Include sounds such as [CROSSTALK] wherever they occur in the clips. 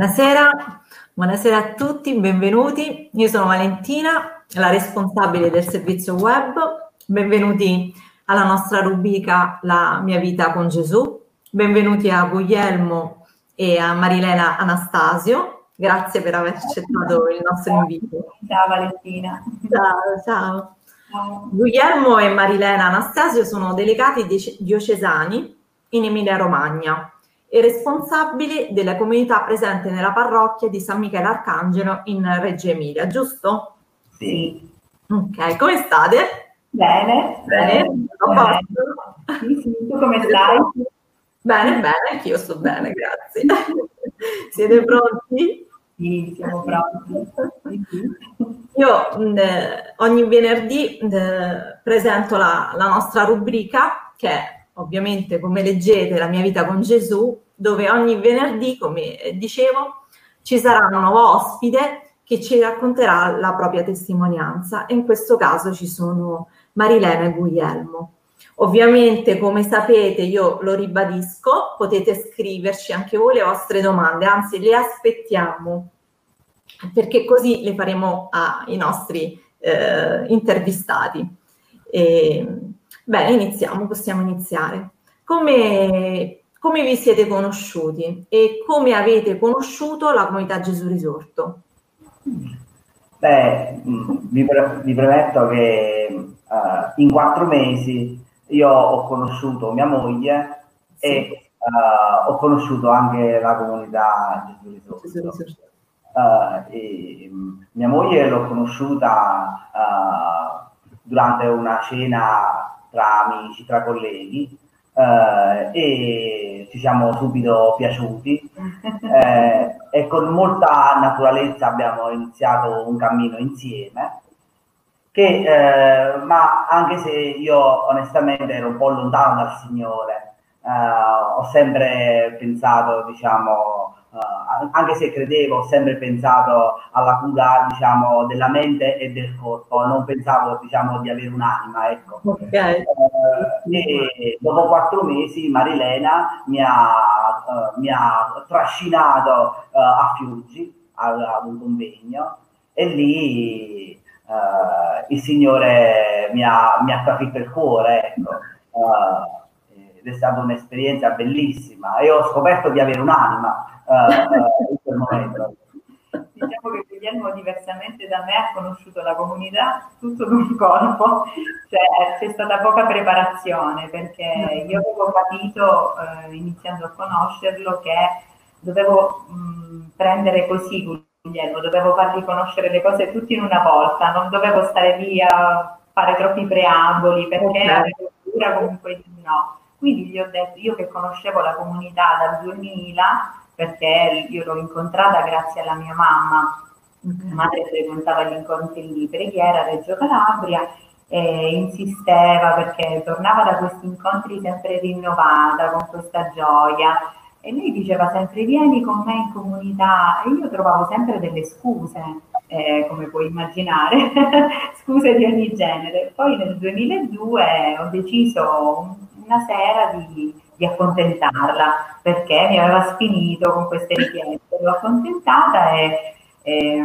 Buonasera, buonasera a tutti, benvenuti. Io sono Valentina, la responsabile del servizio web. Benvenuti alla nostra rubrica La mia vita con Gesù. Benvenuti a Guglielmo e a Marilena Anastasio. Grazie per aver accettato il nostro invito. Ciao Valentina. Ciao, ciao. ciao. Guglielmo e Marilena Anastasio sono delegati diocesani in Emilia Romagna e responsabili della comunità presente nella parrocchia di San Michele Arcangelo in Reggio Emilia, giusto? Sì. Ok, come state? Bene. Bene, bene. Sì, sì. Tu come stai? Bene, bene, anch'io sto bene, grazie. [LAUGHS] Siete pronti? Sì, siamo pronti. Io mh, ogni venerdì mh, presento la, la nostra rubrica che è ovviamente come leggete La mia vita con Gesù, dove ogni venerdì, come dicevo, ci sarà un nuovo ospite che ci racconterà la propria testimonianza e in questo caso ci sono Marilena e Guglielmo. Ovviamente, come sapete, io lo ribadisco, potete scriverci anche voi le vostre domande, anzi le aspettiamo, perché così le faremo ai nostri eh, intervistati. E, Bene, iniziamo, possiamo iniziare. Come, come vi siete conosciuti e come avete conosciuto la comunità Gesù Risorto? Beh, mm, vi, pre- vi premetto che uh, in quattro mesi io ho conosciuto mia moglie sì. e uh, ho conosciuto anche la comunità Gesù Risorto. Gesù Risorto. Uh, e, um, mia moglie l'ho conosciuta durante una cena tra amici, tra colleghi eh, e ci siamo subito piaciuti. [LAUGHS] Eh, e con molta naturalezza abbiamo iniziato un cammino insieme che eh, ma anche se io onestamente ero un po' lontano dal Signore eh, ho sempre pensato diciamo uh, anche se credevo, ho sempre pensato alla cura, diciamo, della mente e del corpo, non pensavo, diciamo, di avere un'anima, ecco. Okay. Uh, e dopo quattro mesi Marilena mi ha, uh, mi ha trascinato a Fiuggi ad un convegno e lì il Signore mi ha, mi ha capito il cuore, ecco ed è stata un'esperienza bellissima e ho scoperto di avere un'anima uh, [LAUGHS] in quel momento. Diciamo che Guglielmo diversamente da me ha conosciuto la comunità tutto d'un corpo, cioè c'è stata poca preparazione perché io avevo capito eh, iniziando a conoscerlo che dovevo mh, prendere così Guglielmo, dovevo fargli conoscere le cose tutte in una volta, non dovevo stare lì a fare troppi preamboli perché okay. avevo paura comunque di no. Quindi gli ho detto, io che conoscevo la comunità dal 2000, perché io l'ho incontrata grazie alla mia mamma. Mia madre frequentava gli incontri di preghiera a Reggio Calabria e insisteva perché tornava da questi incontri sempre rinnovata, con questa gioia. E lei diceva sempre vieni con me in comunità e io trovavo sempre delle scuse, eh, come puoi immaginare, [LAUGHS] scuse di ogni genere. Poi nel 2002 ho deciso una sera di di accontentarla perché mi aveva spinito con queste richieste. L'ho accontentata e, e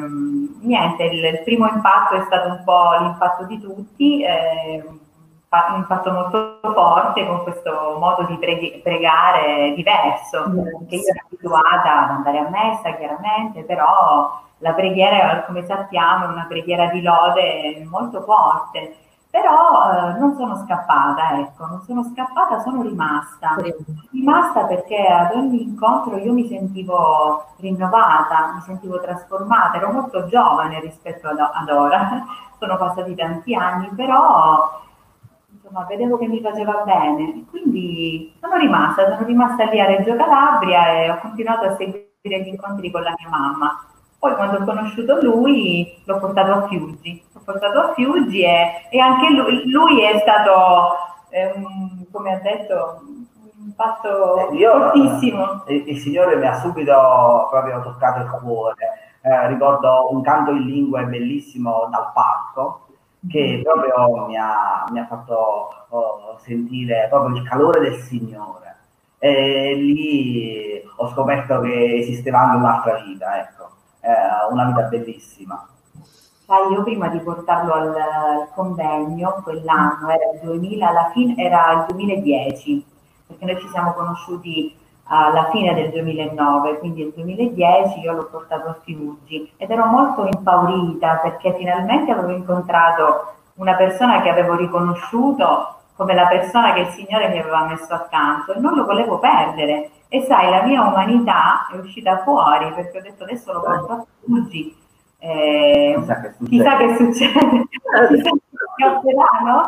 niente, il, il, primo impatto è stato un po' l'impatto di tutti, eh, un impatto molto forte con questo modo di preghi- pregare diverso, yes. che io ero abituata ad andare a messa chiaramente, però la preghiera, come sappiamo, è una preghiera di lode molto forte però eh, non sono scappata, ecco, non sono scappata, sono rimasta. Rimasta perché ad ogni incontro io mi sentivo rinnovata, mi sentivo trasformata, ero molto giovane rispetto ad, ad ora, [LAUGHS] sono passati tanti anni, però insomma vedevo che mi faceva bene, quindi sono rimasta, sono rimasta lì a Reggio Calabria e ho continuato a seguire gli incontri con la mia mamma. Poi quando ho conosciuto lui l'ho portato a Fiuggi, portato a Fiuggi e, e anche lui, lui, è stato, eh, come ha detto, un fatto eh, Io, fortissimo. Il, il, Signore mi ha subito proprio toccato il cuore. Eh, ricordo un canto in lingua bellissimo dal parco che mm. proprio mi ha, mi ha fatto oh, sentire proprio il calore del Signore. e lì ho scoperto che esisteva anche un'altra vita, ecco, eh, una vita bellissima. Sai, io prima di portarlo al, al convegno, quell'anno era il 2000, alla fine era il 2010, perché noi ci siamo conosciuti alla fine del 2009, quindi nel 2010 io l'ho portato a Fiuggi ed ero molto impaurita perché finalmente avevo incontrato una persona che avevo riconosciuto come la persona che il Signore mi aveva messo accanto e non lo volevo perdere. E sai, la mia umanità è uscita fuori perché ho detto adesso lo porto a Fiuggi. Eh, chissà che succede, chissà che [LAUGHS] capiterà, no?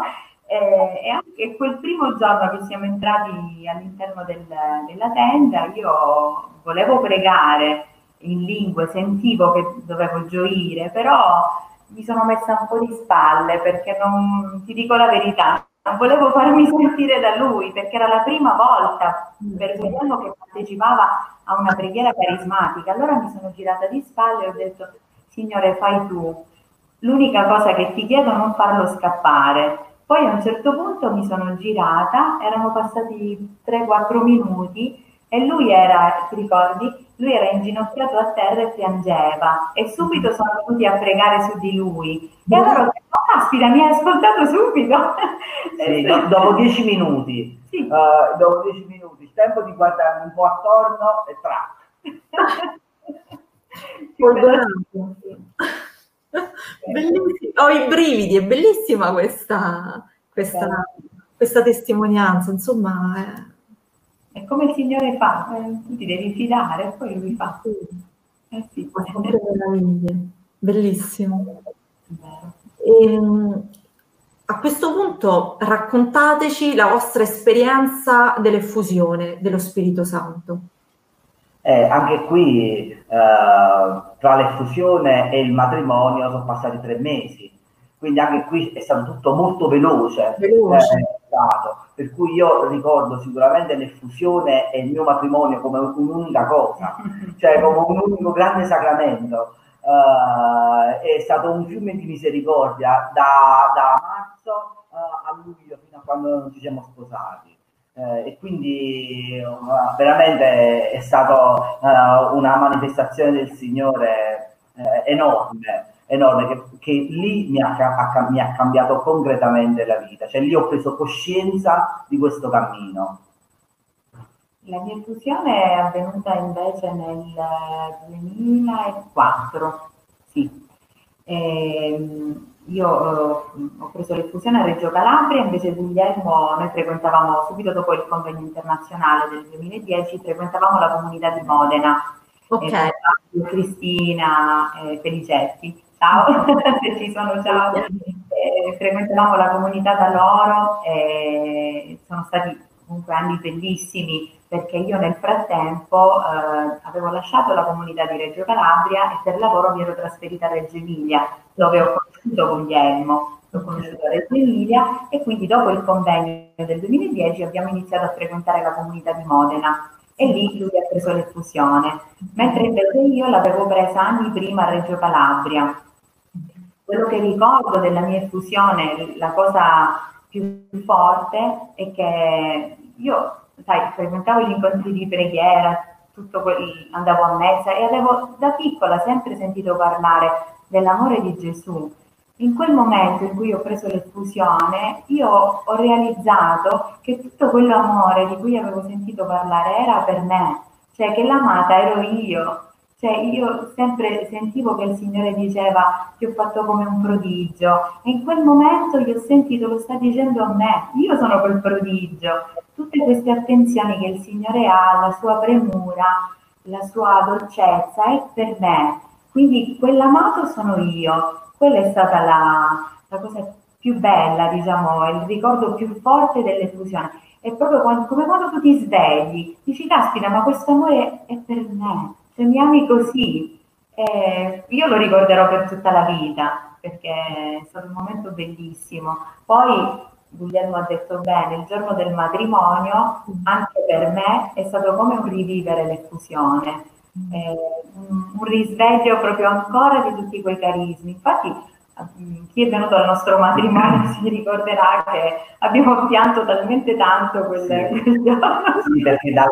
Eh, e anche quel primo giorno che siamo entrati all'interno del, della tenda, io volevo pregare in lingue, sentivo che dovevo gioire, però mi sono messa un po' di spalle perché non ti dico la verità, non volevo farmi sentire da lui perché era la prima volta per Guglielmo che partecipava a una preghiera carismatica. Allora mi sono girata di spalle e ho detto, Signore, fai tu. L'unica cosa che ti chiedo è non farlo scappare poi a un certo punto mi sono girata, erano passati 3-4 minuti e lui era, ti ricordi? Lui era inginocchiato a terra e piangeva e subito sono venuti a pregare su di lui. E allora ho detto, oh, caspita, mi hai ascoltato subito. Sì, do, dopo 10 minuti, sì. uh, dopo 10 minuti, il tempo di guardare un po' attorno e tra. [LAUGHS] [LAUGHS] Bellissimo. Ho i brividi, è bellissima questa, questa, questa testimonianza, insomma. È... è... come il Signore fa, eh, tu ti devi fidare, poi lui fa. Eh sì. bellissimo. E, ehm, a questo punto raccontateci la vostra esperienza dell'effusione dello Spirito Santo. Eh, anche qui eh, tra l'effusione e il matrimonio sono passati tre mesi, quindi anche qui è stato tutto molto veloce. veloce. Eh, per cui io ricordo sicuramente l'effusione e il mio matrimonio come un'unica cosa, [LAUGHS] cioè come un unico grande sacramento. Uh, è stato un fiume di misericordia da, da marzo uh, a luglio fino a quando non ci siamo sposati eh, e quindi uh, veramente è stata uh, una manifestazione del Signore eh, enorme, enorme che, che lì mi ha, ha, mi ha, cambiato concretamente la vita, cioè lì ho preso coscienza di questo cammino. La mia fusione è avvenuta invece nel 2004, sì. E, ehm, io eh, ho preso l'effusione a Reggio Calabria, invece Guglielmo, noi frequentavamo subito dopo il convegno internazionale del 2010, frequentavamo la comunità di Modena. Ok. Eh, Cristina eh, Felicetti, ciao, se [LAUGHS] ci sono, ciao. Eh, frequentavamo la comunità da loro e sono stati comunque anni bellissimi perché io nel frattempo eh, avevo lasciato la comunità di Reggio Calabria e per lavoro mi ero trasferita a Reggio Emilia dove ho conosciuto Guglielmo, l'ho conosciuto a Reggio Emilia e quindi dopo il convegno del 2010 abbiamo iniziato a frequentare la comunità di Modena e lì lui ha preso l'effusione, mentre invece io l'avevo presa anni prima a Reggio Calabria. Quello che ricordo della mia effusione, la cosa più forte è che io, sai, frequentavo gli incontri di preghiera, quel, andavo a messa e avevo da piccola sempre sentito parlare dell'amore di Gesù. In quel momento in cui ho preso l'effusione, io ho realizzato che tutto quell'amore di cui avevo sentito parlare era per me, cioè che l'amata ero io, cioè io sempre sentivo che il Signore diceva ti ho fatto come un prodigio e in quel momento io ho sentito lo sta dicendo a me, io sono quel prodigio, tutte queste attenzioni che il Signore ha, la sua premura, la sua dolcezza è per me. Quindi quell'amato sono io, quella è stata la, la cosa più bella, diciamo, il ricordo più forte dell'effusione. È proprio quando, come quando tu ti svegli, dici, caspita, ma questo amore è per me, se mi ami così, eh, io lo ricorderò per tutta la vita, perché è stato un momento bellissimo. Poi Guglielmo ha detto bene, il giorno del matrimonio, anche per me, è stato come un rivivere l'effusione eh, un risveglio proprio ancora di tutti quei carismi. Infatti chi è venuto al nostro matrimonio [LAUGHS] si ricorderà che abbiamo pianto talmente tanto quel, sì. [LAUGHS] quel giorno. Sì, perché dal,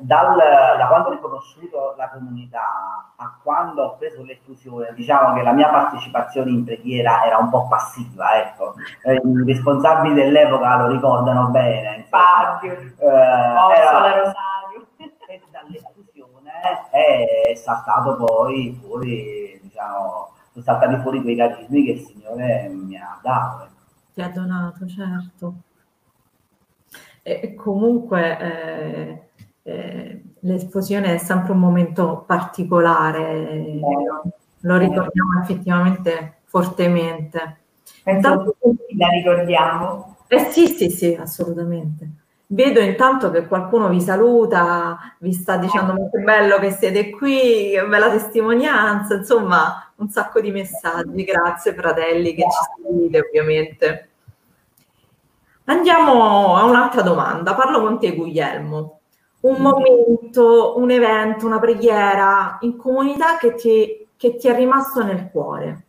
dal, da quando ho riconosciuto la comunità a quando ho preso l'effusione, diciamo che la mia partecipazione in preghiera era un po' passiva, ecco. Eh, I responsabili dell'epoca lo ricordano bene. Fabio, eh, era, Rosario. [LAUGHS] È saltato poi fuori, diciamo sono saltati fuori quei carismi che il Signore mi ha dato. Ti ha donato, certo. E comunque eh, eh, l'esplosione è sempre un momento particolare, eh, lo ricordiamo effettivamente fortemente. Penso che la ricordiamo. Eh sì, sì, sì, assolutamente. Vedo intanto che qualcuno vi saluta, vi sta dicendo molto bello che siete qui, che bella testimonianza, insomma un sacco di messaggi, grazie fratelli che ci seguite ovviamente. Andiamo a un'altra domanda, parlo con te Guglielmo. Un momento, un evento, una preghiera in comunità che ti, che ti è rimasto nel cuore.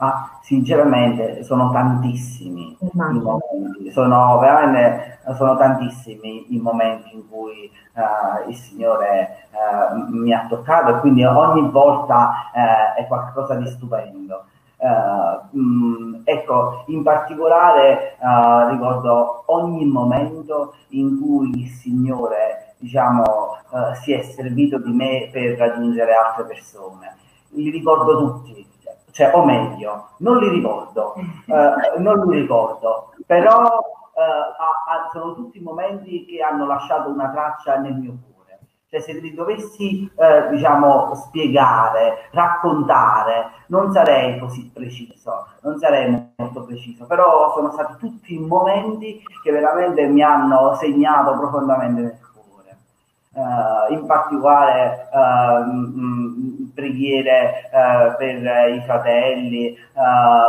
Ma sinceramente sono tantissimi i momenti, sono veramente sono tantissimi i momenti in cui uh, il Signore uh, mi ha toccato e quindi ogni volta uh, è qualcosa di stupendo. Mh, mm, ecco, in particolare ricordo ogni momento in cui il Signore diciamo, si è servito di me per raggiungere altre persone. Li ricordo tutti, cioè, o meglio, non li ricordo, eh, non li ricordo, però eh, a, a, sono tutti momenti che hanno lasciato una traccia nel mio cuore. Cioè, se li dovessi, eh, diciamo, spiegare, raccontare, non sarei così preciso, non sarei molto preciso, però sono stati tutti momenti che veramente mi hanno segnato profondamente nel Uh, in particolare mh, preghiere uh, per i fratelli,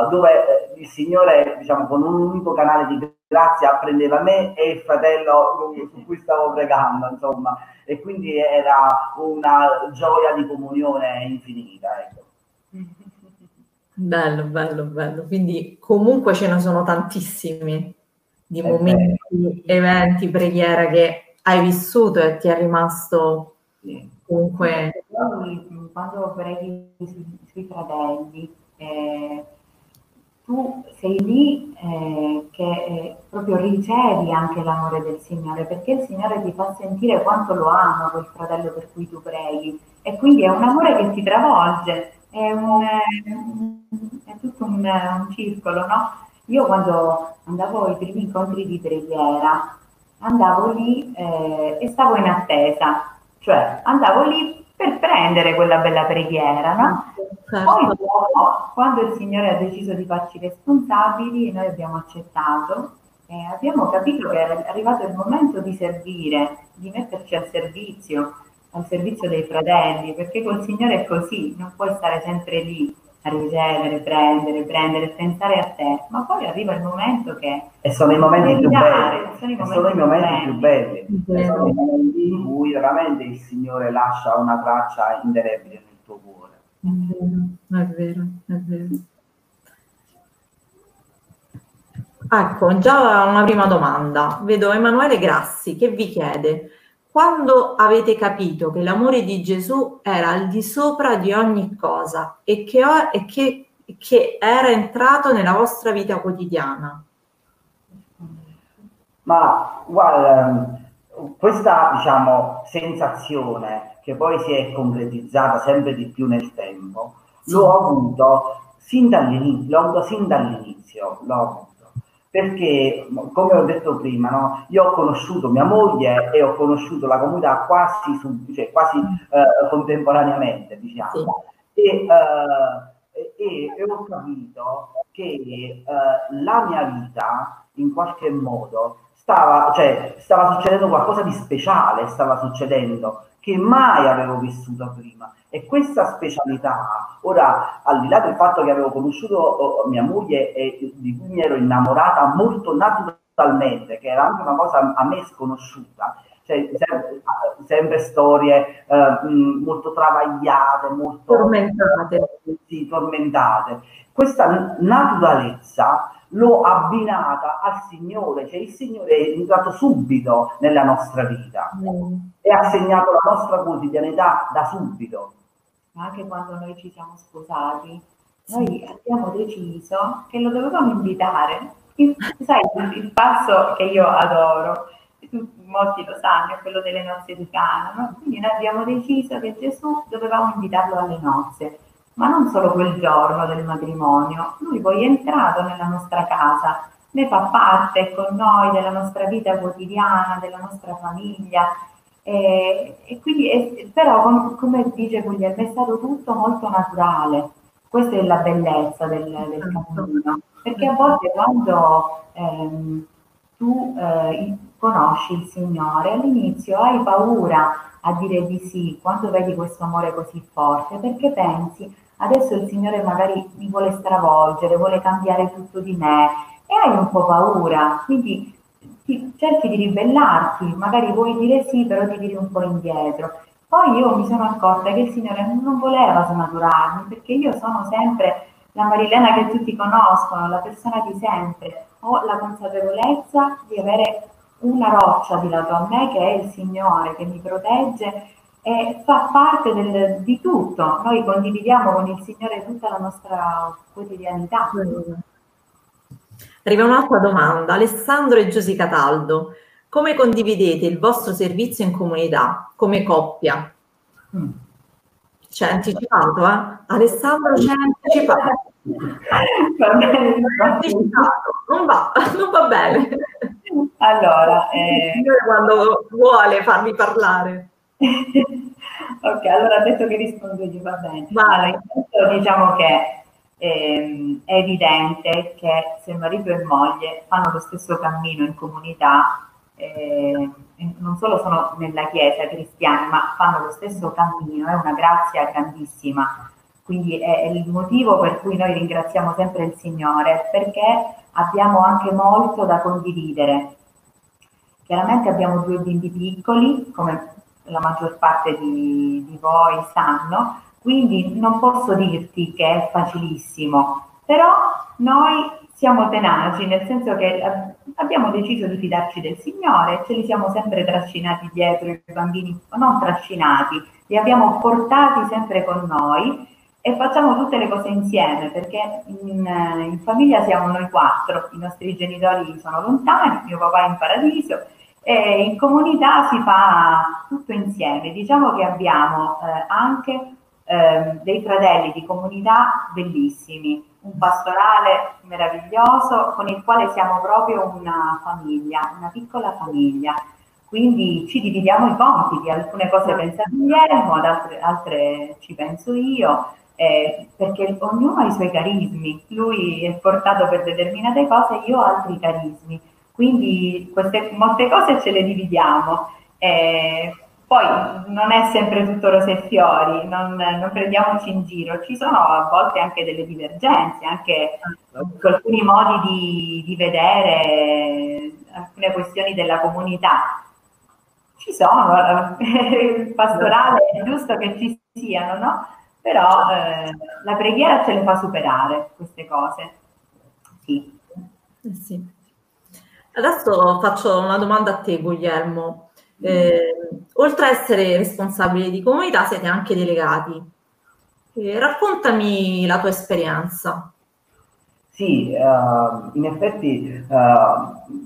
dove il Signore, diciamo, con un unico canale di grazia prendeva me e il fratello su cui stavo pregando, insomma, e quindi era una gioia di comunione infinita. Ecco. Bello, bello, bello. Quindi comunque ce ne sono tantissimi di momenti, eventi, preghiera che hai vissuto e ti è rimasto sì. comunque... Quando preghi sui, sui fratelli, eh, tu sei lì eh, che eh, proprio ricevi anche l'amore del Signore, perché il Signore ti fa sentire quanto lo ama quel fratello per cui tu preghi e quindi è un amore che ti travolge, è, un, è tutto un, un circolo, no? Io quando andavo ai primi incontri di preghiera, andavo lì eh, e stavo in attesa, cioè andavo lì per prendere quella bella preghiera, no? Certo. Poi dopo, quando il Signore ha deciso di farci responsabili, noi abbiamo accettato e abbiamo capito che è arrivato il momento di servire, di metterci al servizio, al servizio dei fratelli, perché col Signore è così, non puoi stare sempre lì a ricevere, prendere, prendere, pensare a te, ma poi arriva il momento che... E sono i momenti più belli, sono i momenti, sono i momenti più belli, belli. sono i momenti in cui veramente il Signore lascia una traccia indelebile nel tuo cuore. È vero, è vero, è vero. Ecco, già una prima domanda. Vedo Emanuele Grassi che vi chiede quando avete capito che l'amore di Gesù era al di sopra di ogni cosa e che, e che, che era entrato nella vostra vita quotidiana? Ma guarda, questa diciamo, sensazione che poi si è concretizzata sempre di più nel tempo, sì. l'ho avuto sin dall'inizio, l'ho avuto sin dall'inizio, l'ho perché come ho detto prima, no, io ho conosciuto mia moglie e ho conosciuto la comunità quasi, su, cioè, quasi uh, contemporaneamente, diciamo, sì. e, uh, e, e, ho capito che uh, la mia vita in qualche modo stava, cioè, stava succedendo qualcosa di speciale, stava succedendo che mai avevo vissuto prima. E questa specialità, ora al di là del fatto che avevo conosciuto oh, mia moglie e di cui mi ero innamorata molto naturalmente, che era anche una cosa a me sconosciuta, cioè cioè, sempre, sempre, storie eh, molto travagliate, molto tormentate. Sì, tormentate. Questa naturalezza l'ho abbinata al Signore, cioè il Signore è entrato subito nella nostra vita mm. e ha segnato la nostra quotidianità da subito. Anche quando noi ci siamo sposati, noi abbiamo deciso che lo dovevamo invitare. Il, sai, il passo che io adoro, molti lo sanno, è quello delle nozze di Cana, no? quindi noi abbiamo deciso che Gesù dovevamo invitarlo alle nozze ma non solo quel giorno del matrimonio, lui poi è entrato nella nostra casa, ne fa parte con noi della nostra vita quotidiana, della nostra famiglia. E, e quindi, è, però, com, come dice Guglielmo, è stato tutto molto naturale. Questa è la bellezza del, del certo. cammino, perché a volte quando ehm, tu eh, conosci il Signore, all'inizio hai paura a dire di sì quando vedi questo amore così forte, perché pensi adesso il Signore magari mi vuole stravolgere, vuole cambiare tutto di me e hai un po' paura, quindi ti, cerchi di ribellarti, magari vuoi dire sì, però ti tiri un po' indietro. Poi io mi sono accorta che il Signore non voleva snaturarmi, perché io sono sempre la Marilena che tutti conoscono, la persona di sempre. Ho la consapevolezza di avere una roccia di lato a me che è il Signore, che mi protegge e fa parte del, di tutto. Noi condividiamo con il Signore tutta la nostra quotidianità. Arriva un'altra domanda. Alessandro e Giosi Cataldo, come condividete il vostro servizio in comunità come coppia? Mm. C'è anticipato, eh? Alessandro c'è anticipato. Va bene, anticipato. Non va, non va bene. Allora, eh... quando vuole farmi parlare. [LAUGHS] ok, allora detto che rispondo io, va bene. Allora, intanto diciamo che ehm, è evidente che se marito e moglie fanno lo stesso cammino in comunità, eh, non solo sono nella chiesa cristiana, ma fanno lo stesso cammino, è una grazia grandissima. Quindi è, è il motivo per cui noi ringraziamo sempre il Signore, perché abbiamo anche molto da condividere. Chiaramente abbiamo due bimbi piccoli, come la maggior parte di, di voi sanno, quindi non posso dirti che è facilissimo, però noi siamo tenaci, nel senso che abbiamo deciso di fidarci del Signore, ce li siamo sempre trascinati dietro i bambini, non trascinati, li abbiamo portati sempre con noi e facciamo tutte le cose insieme perché in, in famiglia siamo noi quattro, i nostri genitori sono lontani, mio papà è in paradiso e in comunità si fa tutto insieme. Diciamo che abbiamo eh, anche eh, dei fratelli di comunità bellissimi, un pastorale meraviglioso con il quale siamo proprio una famiglia, una piccola famiglia. Quindi ci dividiamo i compiti, alcune cose pensa Guglielmo, ad altre, altre ci penso io, eh, perché ognuno ha i suoi carismi, lui è portato per determinate cose, io ho altri carismi quindi queste, molte cose ce le dividiamo. Eh, poi non è sempre tutto rose e fiori, non, non, prendiamoci in giro, ci sono a volte anche delle divergenze, anche su alcuni modi di, di vedere alcune questioni della comunità. Ci sono, il pastorale è giusto che ci siano, no? Però eh, la preghiera ce le fa superare queste cose. Sì. Eh sì. Adesso faccio una domanda a te, Guglielmo. Eh, oltre a essere responsabile di comunità, siete anche delegati. Eh, raccontami la tua esperienza. Sì, uh, in effetti uh,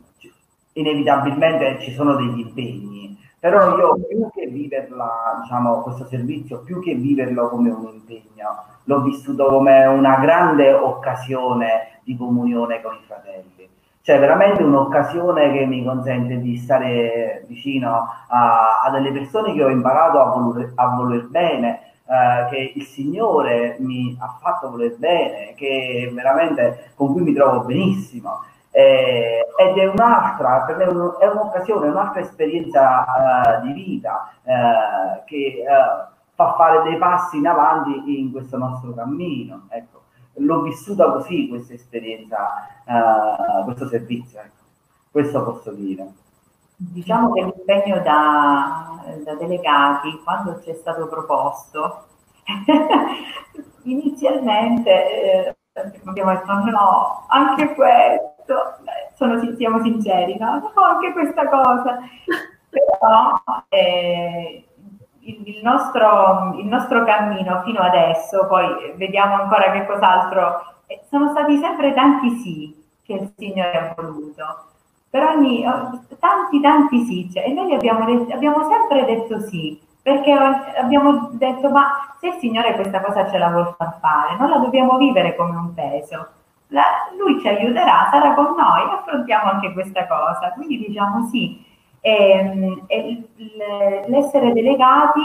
inevitabilmente ci sono degli impegni, però io più che viverla, diciamo, questo servizio, più che viverlo come un impegno, l'ho vissuto come una grande occasione di comunione con i fratelli cioè veramente un'occasione che mi consente di stare vicino a, a delle persone che ho imparato a voler, a voler bene, eh, che il Signore mi ha fatto voler bene, che veramente con cui mi trovo benissimo. Eh, ed è un'altra, per me è un'occasione, un'altra esperienza eh, di vita eh, che eh, fa fare dei passi in avanti in questo nostro cammino. Ecco l'ho vissuta così questa esperienza, uh, questo servizio, ecco. questo posso dire. Diciamo che l'impegno da, da delegati, quando ci è stato proposto, [LAUGHS] inizialmente eh, abbiamo detto no, anche questo, sono, siamo sinceri, no? no anche questa cosa, però eh, il, nostro, il nostro cammino fino adesso, poi vediamo ancora che cos'altro, eh, sono stati sempre tanti sì che il Signore ha voluto per ogni, tanti, tanti sì, cioè, e noi abbiamo, abbiamo sempre detto sì, perché abbiamo detto, ma se il Signore questa cosa ce la vuol far fare, non la dobbiamo vivere come un peso. La, lui ci aiuterà, sarà con noi, affrontiamo anche questa cosa. Quindi diciamo sì, e, e l'essere delegati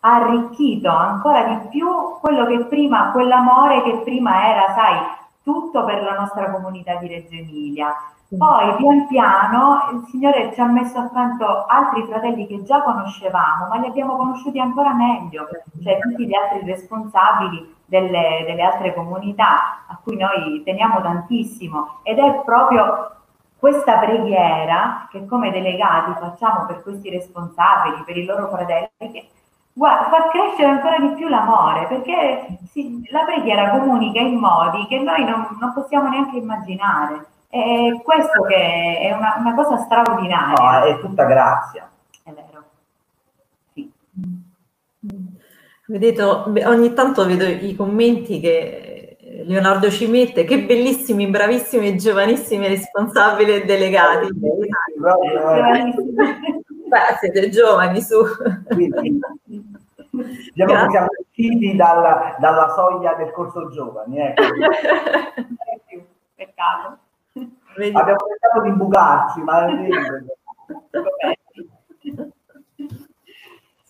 ha arricchito ancora di più quello che prima, quell'amore che prima era, sai, tutto per la nostra comunità di Reggio Emilia. Poi pian piano il Signore ci ha messo accanto altri fratelli che già conoscevamo, ma li abbiamo conosciuti ancora meglio, cioè tutti gli altri responsabili delle, delle altre comunità a cui noi teniamo tantissimo. Ed è proprio questa preghiera che come delegati facciamo per questi responsabili, per i loro fratelli, che guarda, fa crescere ancora di più l'amore, perché si, la preghiera comunica in modi che noi non, non possiamo neanche immaginare. È questo che è una, una cosa straordinaria. No, è tutta grazia. È vero. Sì. Vedete, ogni tanto vedo i commenti che Leonardo ci mette, che bellissimi, bravissimi e giovanissimi responsabili e delegati. Beh, siete giovani su. Quindi, diciamo che siamo usciti dalla, dalla, soglia del corso giovani. Ecco. Peccato. Vedi? Abbiamo cercato di bucarci, ma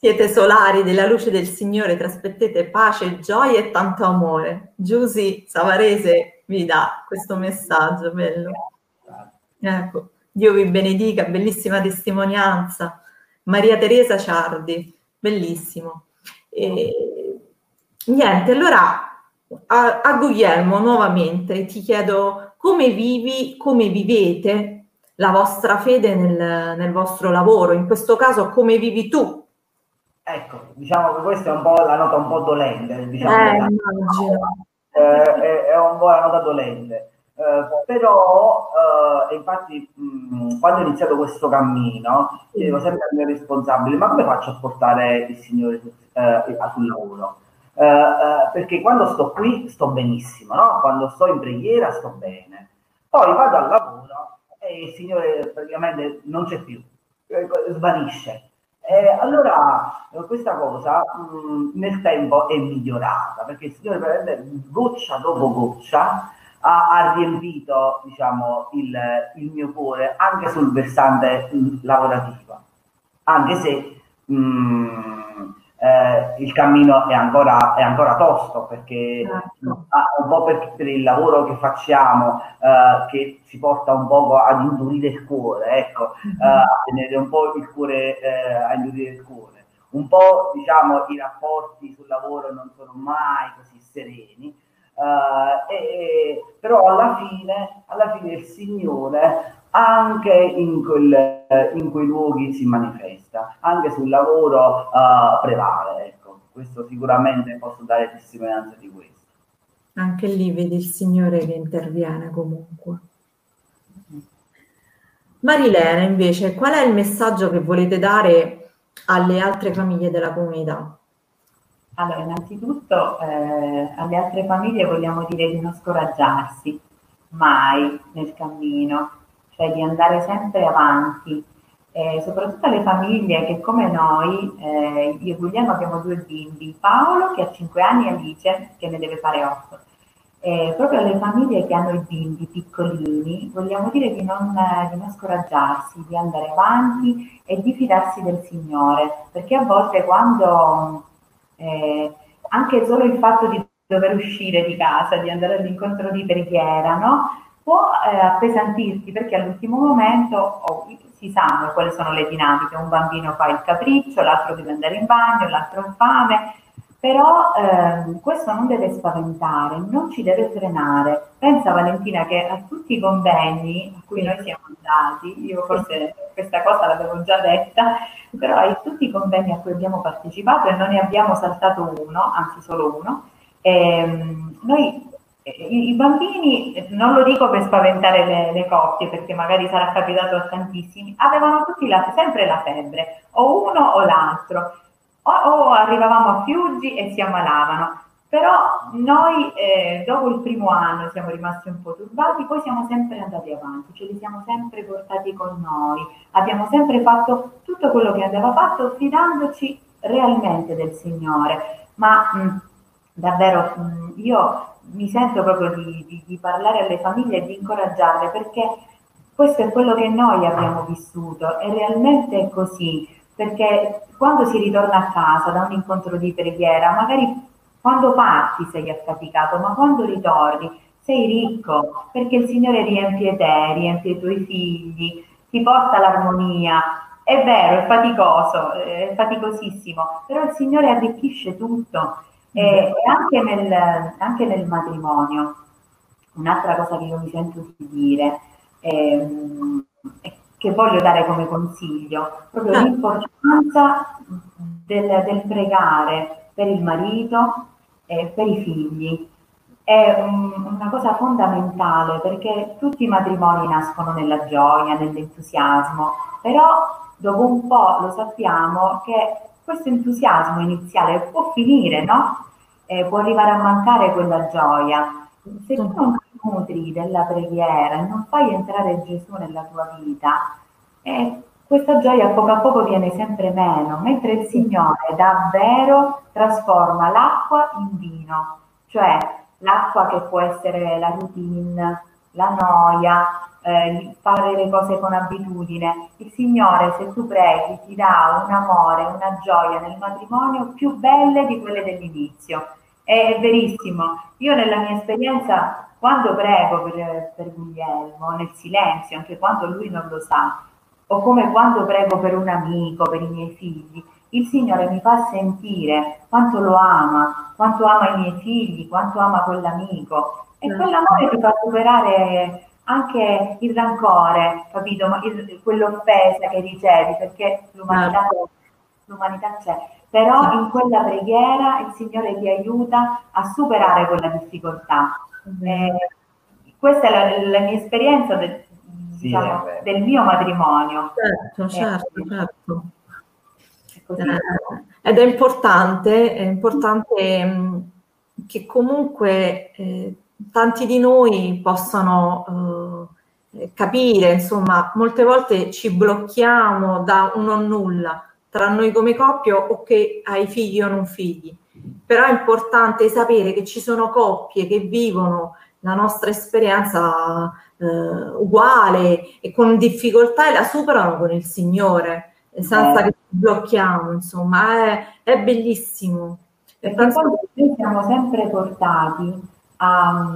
Siete solari della luce del Signore, trasmettete pace, gioia e tanto amore. Giusy Savarese vi dà questo messaggio bello. Ecco, Dio vi benedica, bellissima testimonianza. Maria Teresa Ciardi, bellissimo. E, niente, allora a, a Guglielmo nuovamente ti chiedo come vivi, come vivete la vostra fede nel, nel vostro lavoro, in questo caso come vivi tu Ecco, diciamo che questa è un po' la nota un po' dolente, diciamo, eh, eh, è, è, un po' la nota dolente. Eh, però, eh, infatti, mh, quando ho iniziato questo cammino, chiedevo sempre ai miei responsabili, ma come faccio a portare il Signore eh, sul lavoro? Eh, perché quando sto qui sto benissimo, no? quando sto in preghiera sto bene, poi vado al lavoro e il Signore praticamente non c'è più, svanisce. Eh, allora questa cosa mh, nel tempo è migliorata perché il Signore goccia dopo goccia ha, ha riempito diciamo, il, il, mio cuore anche sul versante mh, lavorativo, anche se mh, eh, il cammino è ancora, è ancora tosto perché certo. un po' per, per, il lavoro che facciamo eh, che ci porta un po' ad indurire il cuore, ecco, mm-hmm. eh, a tenere un po' il cuore, eh, a indurire il cuore. Un po' diciamo i rapporti sul lavoro non sono mai così sereni, Uh, e, però alla fine, alla fine il Signore anche in, quel, in quei luoghi si manifesta, anche sul lavoro uh, prevale. Ecco. Questo sicuramente posso dare testimonianza di questo. Anche lì vedi il Signore che interviene comunque. Marilena, invece, qual è il messaggio che volete dare alle altre famiglie della comunità? Allora, innanzitutto eh, alle altre famiglie vogliamo dire di non scoraggiarsi mai nel cammino, cioè di andare sempre avanti, eh, soprattutto alle famiglie che come noi, eh, io e Guglielmo abbiamo due bimbi, Paolo che ha 5 anni e Alice che ne deve fare 8. Eh, proprio alle famiglie che hanno i bimbi piccolini vogliamo dire di non, di non scoraggiarsi, di andare avanti e di fidarsi del Signore, perché a volte quando eh, anche solo il fatto di dover uscire di casa, di andare all'incontro di preghiera, no? Può eh, appesantirti perché all'ultimo momento oh, si sanno quali sono le dinamiche, un bambino fa il capriccio, l'altro deve andare in bagno, l'altro ha fame, Però ehm, questo non deve spaventare, non ci deve frenare. Pensa Valentina che a tutti i convegni a cui noi siamo andati, io forse questa cosa l'avevo già detta, però a tutti i convegni a cui abbiamo partecipato e non ne abbiamo saltato uno, anzi solo uno, ehm, noi i, bambini, non lo dico per spaventare le, le, coppie, perché magari sarà capitato a tantissimi, avevano tutti la, sempre la febbre, o uno o l'altro, o, o arrivavamo a Fiuggi e si ammalavano. Però noi eh, dopo il primo anno siamo rimasti un po' turbati, poi siamo sempre andati avanti, ce li siamo sempre portati con noi, abbiamo sempre fatto tutto quello che andava fatto fidandoci realmente del Signore. Ma mh, davvero mh, io mi sento proprio di, di, di parlare alle famiglie e di incoraggiarle perché questo è quello che noi abbiamo vissuto, è realmente così, perché quando si ritorna a casa da un incontro di preghiera, magari quando parti sei affaticato, ma quando ritorni sei ricco, perché il Signore riempie te, riempie i tuoi figli, ti porta l'armonia. È vero, è faticoso, è faticosissimo, però il Signore arricchisce tutto e, anche, nel, anche, nel, matrimonio, un'altra cosa che io mi sento di dire ehm, e che voglio dare come consiglio, proprio ah. l'importanza del, del pregare per il marito e per i figli. È una cosa fondamentale perché tutti i matrimoni nascono nella gioia, nell'entusiasmo, però dopo un po' lo sappiamo che questo entusiasmo iniziale può finire, no? Eh, può arrivare a mancare quella gioia. Se tu non ti nutri della preghiera e non fai entrare Gesù nella tua vita, eh, questa gioia poco a poco viene sempre meno, mentre il Signore davvero trasforma l'acqua in vino, cioè l'acqua che può essere la routine, la noia, eh, fare le cose con abitudine. Il Signore, se tu preghi, ti dà un amore, una gioia nel matrimonio più belle di quelle dell'inizio. È verissimo. Io nella mia esperienza, quando prego per, per Guglielmo, nel silenzio, anche quando lui non lo sa, o come quando prego per un amico, per i miei figli, il Signore mi fa sentire quanto lo ama, quanto ama i miei figli, quanto ama quell'amico. E certo. quell'amore ti fa superare anche il rancore, capito? Ma il, quell'offesa che ricevi, perché l'umanità, certo. l'umanità c'è. Però in quella preghiera il Signore ti aiuta a superare quella difficoltà. Eh, questa è la, la mia esperienza del, sì, diciamo, del mio matrimonio. Certo, eh, certo, certo. Eh, ed è importante, è importante mm, che comunque eh, tanti di noi possano eh, capire, insomma, molte volte ci blocchiamo da un o nulla tra noi come coppia o che hai figli o non figli. Però è importante sapere che ci sono coppie che vivono la nostra esperienza eh, uguale e con difficoltà e la superano con il Signore, senza eh. che ci blocchiamo, insomma, è, è bellissimo. Penso che noi siamo sempre portati a,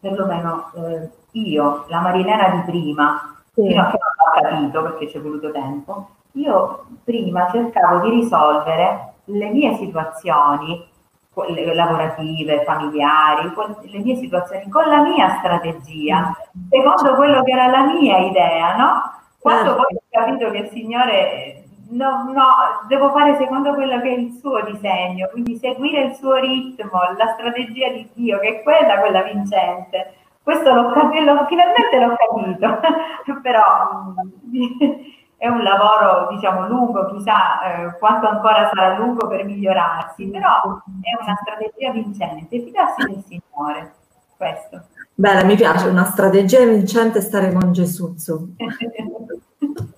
perlomeno eh, io, la Marilena di prima, sì. fino a che non ho capito perché ci è voluto tempo, io prima cercavo di risolvere le mie situazioni lavorative, familiari, le mie situazioni con la mia strategia, secondo quello che era la mia idea, no? Quando certo. poi ho capito che il Signore no, no, devo fare secondo quello che è il suo disegno, quindi seguire il suo ritmo, la strategia di Dio, che è quella, quella vincente. Questo l'ho capito, finalmente l'ho capito, [LAUGHS] però è un lavoro, diciamo, lungo, chissà eh, quanto ancora sarà lungo per migliorarsi, però è una strategia vincente, fidarsi del Signore, questo. Bene, mi piace, una strategia vincente stare con Gesù, [LAUGHS]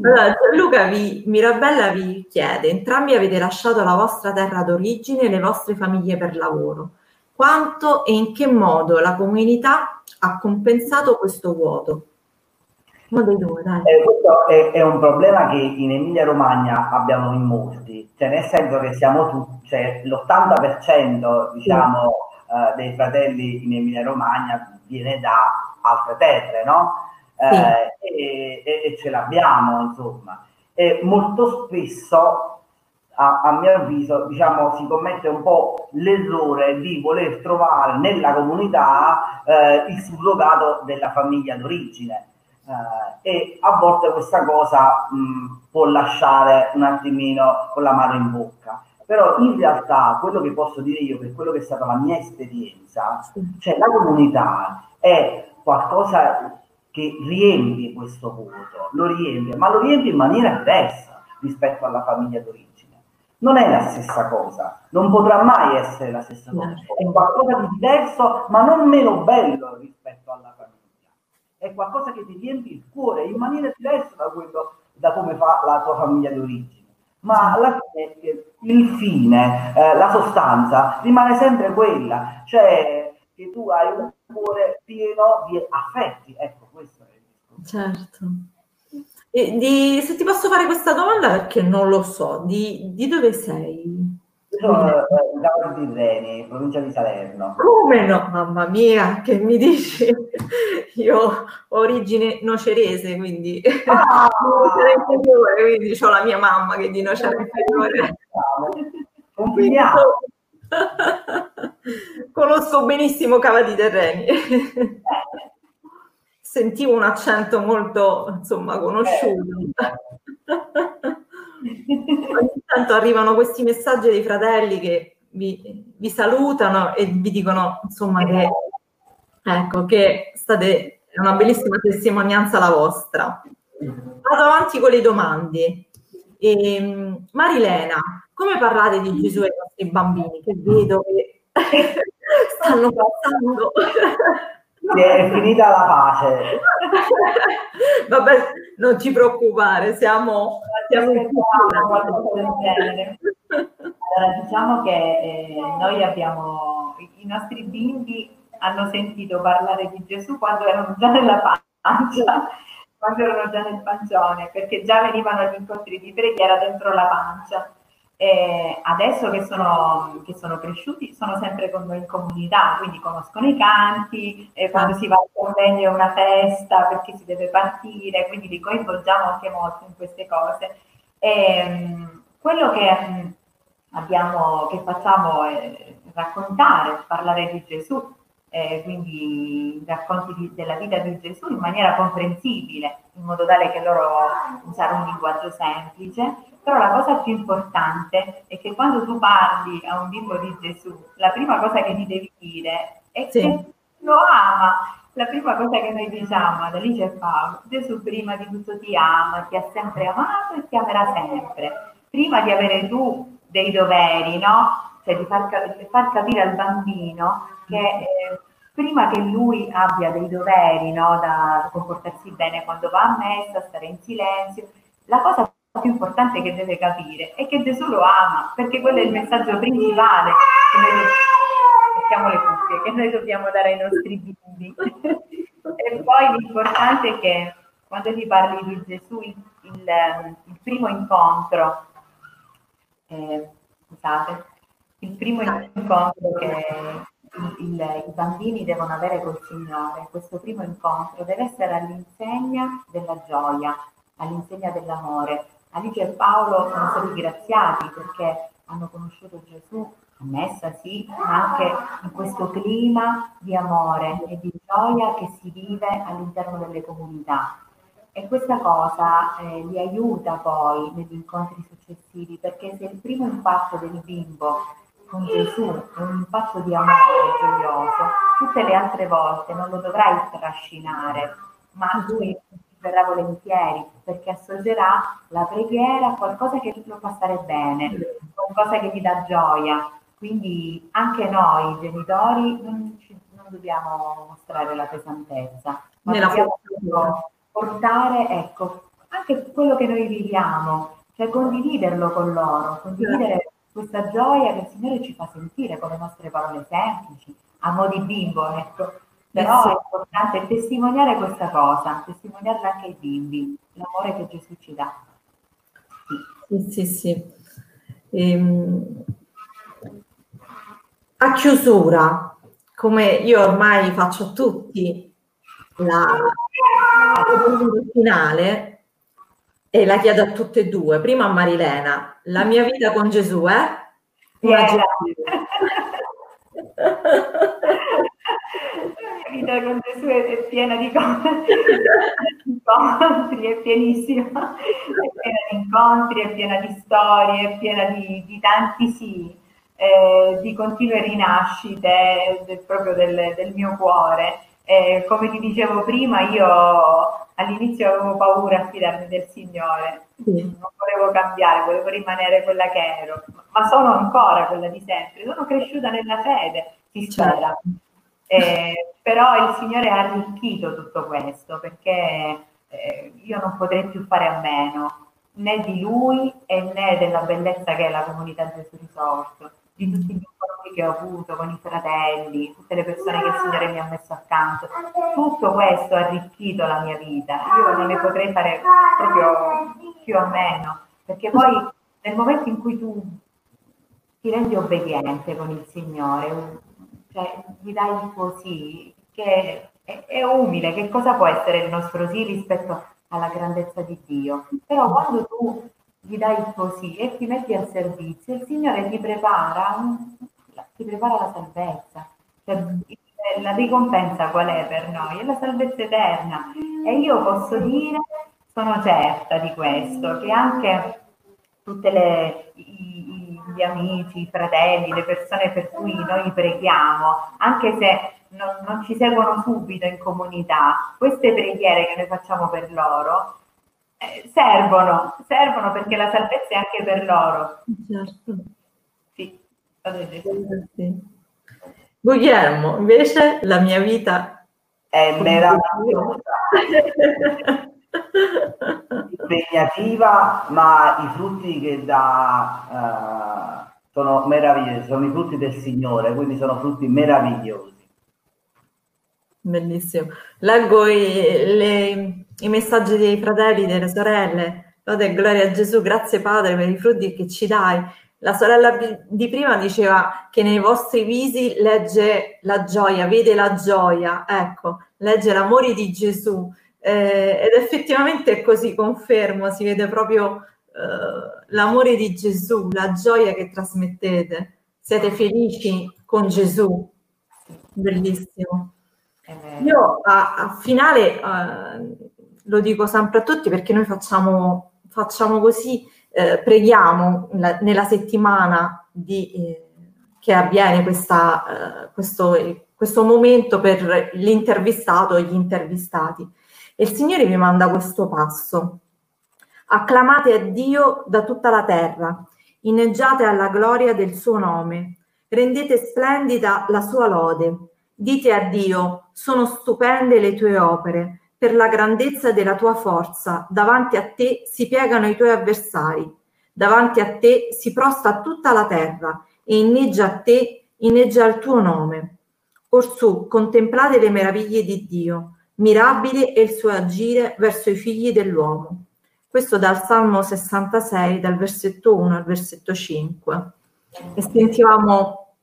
Allora, Luca vi, Mirabella vi chiede, entrambi avete lasciato la vostra terra d'origine e le vostre famiglie per lavoro. Quanto e in che modo la comunità ha compensato questo vuoto? Uno dei due, dai. Eh, questo è, è, un problema che in Emilia Romagna abbiamo in molti, cioè nel senso che siamo tutti, cioè l'80% diciamo sì. eh, dei fratelli in Emilia Romagna viene da altre terre, no? Eh, e, e, e, ce l'abbiamo, insomma. E molto spesso a, a, mio avviso, diciamo, si commette un po' l'errore di voler trovare nella comunità eh, il surrogato della famiglia d'origine. Eh, e a volte questa cosa mh, può lasciare un attimino con la mano in bocca. Però in realtà quello che posso dire io, per quello che è stata la mia esperienza, cioè la comunità è qualcosa che riempie questo vuoto, lo riempie, ma lo riempie in maniera diversa rispetto alla famiglia d'origine. Non è la stessa cosa, non potrà mai essere la stessa cosa, è qualcosa di diverso, ma non meno bello rispetto alla famiglia. È qualcosa che ti riempie il cuore in maniera diversa da, quello, da come fa la tua famiglia d'origine. Ma alla fine il fine, eh, la sostanza rimane sempre quella, cioè che tu hai un cuore pieno di affetti. Ecco, questo è il discorso. Certo. E di, se ti posso fare questa domanda perché non lo so, di, di dove sei? Sono eh, da Tirreni, provincia di Salerno. Come no? Mamma mia, che mi dici? Io ho origine nocerese, quindi, ah! [LAUGHS] quindi ho la mia mamma che è di Nocera Inferiore. [LAUGHS] Conosco benissimo Cava di Terreni. [LAUGHS] Sentivo un accento molto, insomma, conosciuto. Ogni tanto arrivano questi messaggi dei fratelli che vi, vi salutano e vi dicono, insomma, che, ecco, che state, è una bellissima testimonianza la vostra. Vado avanti con le domande. E, ehm, Marilena, come parlate di Gesù ai vostri bambini? Che vedo che [LAUGHS] stanno passando. È finita la pace. [LAUGHS] Vabbè, non ti preoccupare, siamo, siamo in qualcosa del genere. Allora, diciamo che eh, noi abbiamo, i nostri bimbi hanno sentito parlare di Gesù quando erano già nella pancia, quando erano già nel pancione, perché già venivano agli incontri di preghiera dentro la pancia. E adesso che sono, che sono, cresciuti sono sempre con noi in comunità, quindi conoscono i canti, quando si va a convegno è una festa perché si deve partire, quindi li coinvolgiamo anche molto in queste cose. E, quello che, abbiamo, che facciamo è raccontare, parlare di Gesù, eh, quindi racconti di, della vita di Gesù in maniera comprensibile, in modo tale che loro usare un linguaggio semplice però la cosa più importante è che quando tu parli a un bimbo di Gesù, la prima cosa che gli devi dire è sì. che lo ama. La prima cosa che noi diciamo ad Alice e Paolo, Gesù prima di tutto ti ama, ti ha sempre amato e ti amerà sempre. Prima di avere tu dei doveri, no? Cioè di far, di far capire al bambino che eh, prima che lui abbia dei doveri, no? Da comportarsi bene quando va a messa, stare in silenzio, la cosa più importante che deve capire è che Gesù lo ama, perché quello è il messaggio principale che noi, mettiamo le cuffie, che noi dobbiamo dare ai nostri bimbi. [LAUGHS] e poi l'importante è che quando ti parli di Gesù, il, il, il primo incontro, eh, scusate, il primo incontro che il, il, i bambini devono avere col Signore, questo primo incontro deve essere all'insegna della gioia, all'insegna dell'amore, Alice e Paolo sono stati graziati perché hanno conosciuto Gesù a messa, sì, ma anche in questo clima di amore e di gioia che si vive all'interno delle comunità. E questa cosa eh, li aiuta poi negli incontri successivi, perché se il primo impatto del bimbo con Gesù è un impatto di amore gioioso, tutte le altre volte non lo dovrai trascinare, ma lui verrà volentieri perché associerà la preghiera a qualcosa che lo fa stare bene, qualcosa che ti dà gioia. Quindi anche noi genitori non, ci, non dobbiamo mostrare la pesantezza, ma Nella dobbiamo portare ecco, anche quello che noi viviamo, cioè condividerlo con loro, condividere questa gioia che il Signore ci fa sentire con le nostre parole semplici, a mo' di bimbo, ecco però è importante testimoniare questa cosa, testimoniarla anche ai bimbi, l'amore che Gesù ci dà. Sì, sì, sì. Ehm, a chiusura, come io ormai faccio a tutti, la, finale, e la chiedo a tutte e due. Prima a Marilena, la mia vita con Gesù è? Una [LAUGHS] yeah. La vita con Gesù è piena [LAUGHS] di incontri, è pienissima, è piena di incontri, è piena di storie, è piena di, di tanti sì, eh, di continue rinascite del, proprio del, del mio cuore. Eh, come ti dicevo prima, io all'inizio avevo paura a fidarmi del Signore, sì. non volevo cambiare, volevo rimanere quella che ero, ma sono ancora quella di sempre, sono cresciuta nella fede, si spera. Certo. Eh, però il Signore ha arricchito tutto questo perché eh, io non potrei più fare a meno né di Lui e né della bellezza che è la comunità Gesù risorto di tutti gli incontri che ho avuto con i fratelli, tutte le persone che il Signore mi ha messo accanto. Tutto questo ha arricchito la mia vita. Io non ne potrei fare proprio più o meno, perché poi nel momento in cui tu ti rendi obbediente con il Signore, cioè gli dai il tuo sì, che è, è umile, che cosa può essere il nostro sì rispetto alla grandezza di Dio? Però quando tu gli dai il tuo sì e ti metti al servizio, il Signore ti prepara, ti prepara la salvezza. Cioè, la ricompensa qual è per noi? È la salvezza eterna. E io posso dire, sono certa di questo, che anche tutti gli amici, i fratelli, le persone per cui noi preghiamo, anche se non, non ci seguono subito in comunità, queste preghiere che noi facciamo per loro eh, servono, servono perché la salvezza è anche per loro. Certo. Sì. Guglielmo, invece la mia vita è meravigliosa, impegnativa, ma i frutti che dà uh, sono meravigliosi, sono i frutti del Signore, quindi sono frutti meravigliosi. Bellissimo. Leggo i, le, i messaggi dei fratelli, delle sorelle. Lode e gloria a Gesù, grazie Padre per i frutti che ci dai. La sorella di prima diceva che nei vostri visi legge la gioia, vede la gioia, ecco, legge l'amore di Gesù. Eh, ed effettivamente è così, confermo, si vede proprio eh, l'amore di Gesù, la gioia che trasmettete. Siete felici con Gesù. Bellissimo. Io a, a finale eh, lo dico sempre a tutti perché noi facciamo, facciamo così, eh, preghiamo la, nella settimana di, eh, che avviene questa, eh, questo, questo momento per l'intervistato e gli intervistati. E il Signore vi manda questo passo. Acclamate a Dio da tutta la terra, inneggiate alla gloria del suo nome, rendete splendida la sua lode Dite a Dio, sono stupende le tue opere, per la grandezza della tua forza, davanti a te si piegano i tuoi avversari, davanti a te si prosta tutta la terra e inneggia a te, inneggia il tuo nome. Orsù, contemplate le meraviglie di Dio, mirabile è il suo agire verso i figli dell'uomo. Questo dal Salmo 66, dal versetto 1 al versetto 5. E sentivamo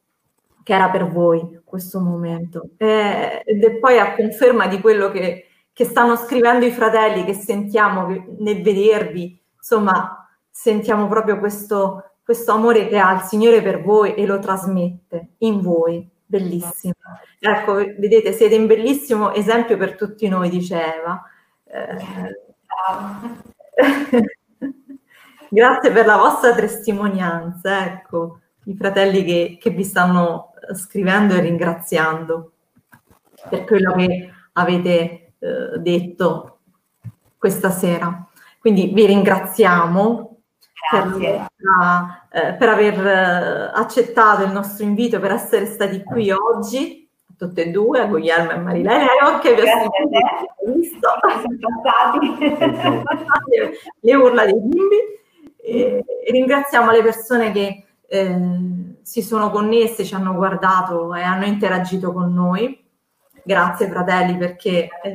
che era per voi questo momento. Eh, ed è poi a conferma di quello che, che stanno scrivendo i fratelli, che sentiamo nel vedervi, insomma, sentiamo proprio questo, questo amore che ha il Signore per voi e lo trasmette in voi. Bellissimo. Ecco, vedete, siete un bellissimo esempio per tutti noi, dice Eva. Eh, [LAUGHS] Grazie per la vostra testimonianza, ecco, i fratelli che, che vi stanno scrivendo e ringraziando per quello che avete eh, detto questa sera. Quindi vi ringraziamo per, eh, per, aver eh, accettato il nostro invito, per essere stati qui oggi, tutte e due, a Guglielmo e Marilena, e anche per visto le urla dei bimbi. E, ringraziamo le persone che eh, si sono connessi, ci hanno guardato e hanno interagito con noi. Grazie fratelli perché è,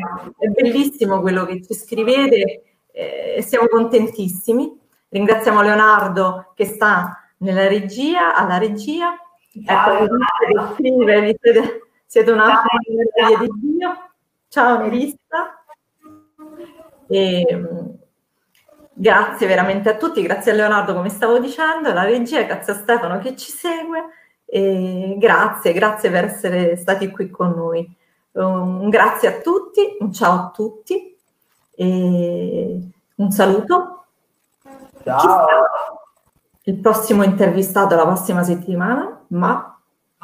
bellissimo quello che ci scrivete eh, e siamo contentissimi. Ringraziamo Leonardo che sta nella regia, alla regia. Ciao, ecco, scrive, siete, siete una meraviglia di Dio. Ciao Nerissa. E, Grazie veramente a tutti, grazie a Leonardo come stavo dicendo, alla regia, grazie a Stefano che ci segue e grazie, grazie per essere stati qui con noi. Un grazie a tutti, un ciao a tutti e un saluto. Ciao. Il prossimo intervistato la prossima settimana, ma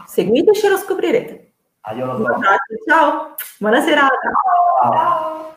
seguiteci e lo scoprirete. Ah, lo so. Ciao, buona serata. Ciao.